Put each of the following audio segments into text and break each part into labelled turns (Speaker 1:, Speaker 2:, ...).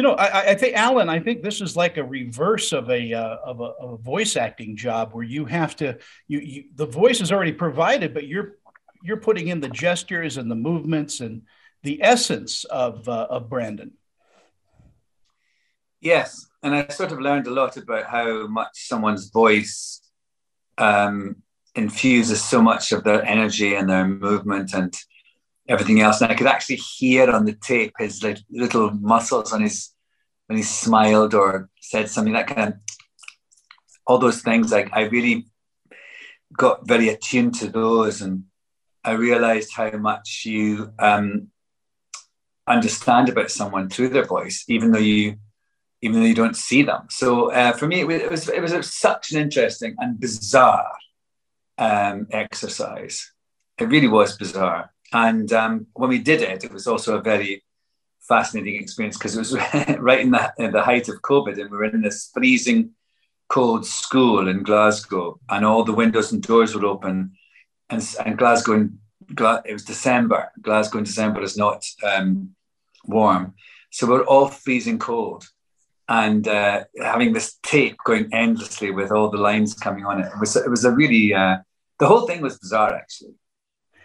Speaker 1: You know, I, I, think Alan, I think this is like a reverse of a, uh, of a of a voice acting job where you have to you, you the voice is already provided, but you're you're putting in the gestures and the movements and the essence of uh, of Brandon.
Speaker 2: Yes, and I sort of learned a lot about how much someone's voice um, infuses so much of their energy and their movement and everything else. And I could actually hear on the tape his like, little muscles on his when he smiled or said something that kind of all those things. Like I really got very attuned to those, and I realized how much you um, understand about someone through their voice, even though you even though you don't see them. So uh, for me, it was it was, such an interesting and bizarre um, exercise. It really was bizarre. And um, when we did it, it was also a very fascinating experience because it was right in the, in the height of COVID, and we were in this freezing cold school in Glasgow, and all the windows and doors were open. And, and Glasgow, in, it was December. Glasgow in December is not um, warm. So we're all freezing cold and uh, having this tape going endlessly with all the lines coming on it. It was, it was a really, uh, the whole thing was bizarre actually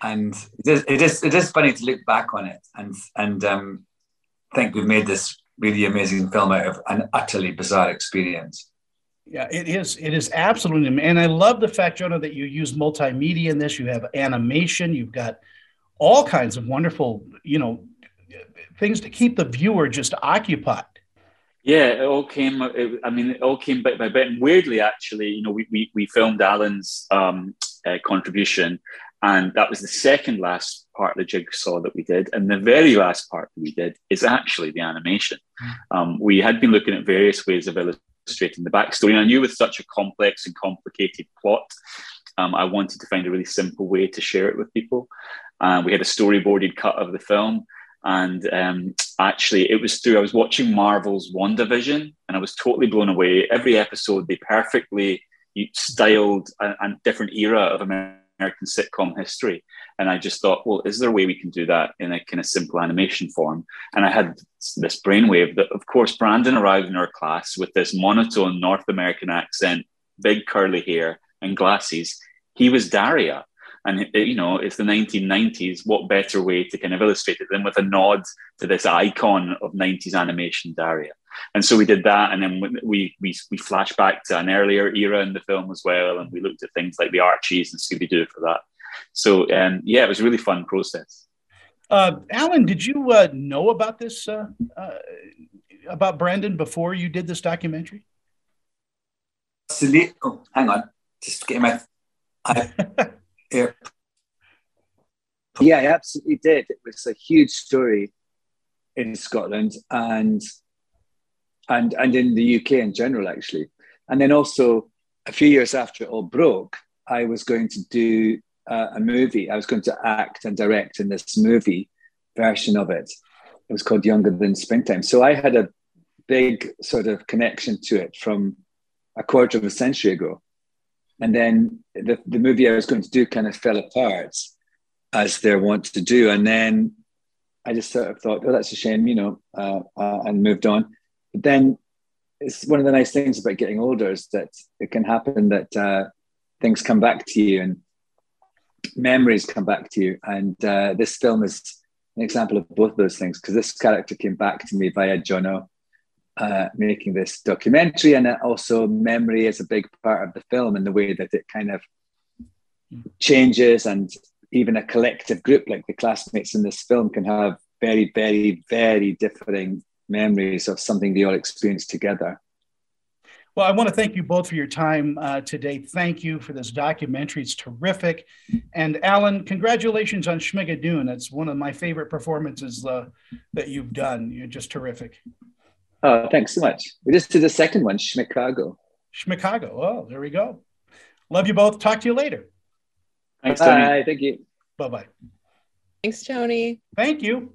Speaker 2: and it is, it is it is funny to look back on it and and um, think we've made this really amazing film out of an utterly bizarre experience.
Speaker 1: Yeah, it is. It is absolutely, and I love the fact, Jono, that you use multimedia in this. You have animation. You've got all kinds of wonderful, you know, things to keep the viewer just occupied.
Speaker 3: Yeah, it all came. It, I mean, it all came bit by bit. And weirdly, actually, you know, we we, we filmed Alan's um, uh, contribution and that was the second last part of the jigsaw that we did. And the very last part that we did is actually the animation. Hmm. Um, we had been looking at various ways of illustrating the backstory. And I knew with such a complex and complicated plot, um, I wanted to find a really simple way to share it with people. Uh, we had a storyboarded cut of the film. And um, actually, it was through I was watching Marvel's WandaVision, and I was totally blown away. Every episode, they perfectly styled a, a different era of American American sitcom history. And I just thought, well, is there a way we can do that in a kind of simple animation form? And I had this brainwave that, of course, Brandon arrived in our class with this monotone North American accent, big curly hair, and glasses. He was Daria. And, you know, it's the 1990s. What better way to kind of illustrate it than with a nod to this icon of 90s animation, Daria? And so we did that, and then we we we flashed back to an earlier era in the film as well, and we looked at things like the Archies and Scooby Doo for that. So um, yeah, it was a really fun process.
Speaker 1: Uh, Alan, did you uh, know about this uh, uh about Brandon before you did this documentary?
Speaker 2: Oh, hang on, just get my. I,
Speaker 4: yeah, I absolutely did. It was a huge story in Scotland, and and and in the UK in general, actually. And then also a few years after it all broke, I was going to do uh, a movie. I was going to act and direct in this movie version of it. It was called Younger Than Springtime. So I had a big sort of connection to it from a quarter of a century ago. And then the, the movie I was going to do kind of fell apart as they're wont to do. And then I just sort of thought, oh, that's a shame, you know, uh, uh, and moved on. But then it's one of the nice things about getting older is that it can happen that uh, things come back to you and memories come back to you. And uh, this film is an example of both those things because this character came back to me via Jono uh, making this documentary, and also memory is a big part of the film and the way that it kind of changes, and even a collective group like the classmates in this film can have very, very, very differing memories of something they all experienced together.
Speaker 1: Well, I want to thank you both for your time uh, today. Thank you for this documentary. It's terrific. And Alan, congratulations on Schmigadoon. It's one of my favorite performances uh, that you've done. You're just terrific.
Speaker 4: Oh, thanks so much. We just did the second one, Schmicago.
Speaker 1: Schmicago. Oh, there we go. Love you both. Talk to you later.
Speaker 4: Thanks, Tony. Bye. Thank you.
Speaker 1: Bye bye.
Speaker 5: Thanks, Tony.
Speaker 1: Thank you.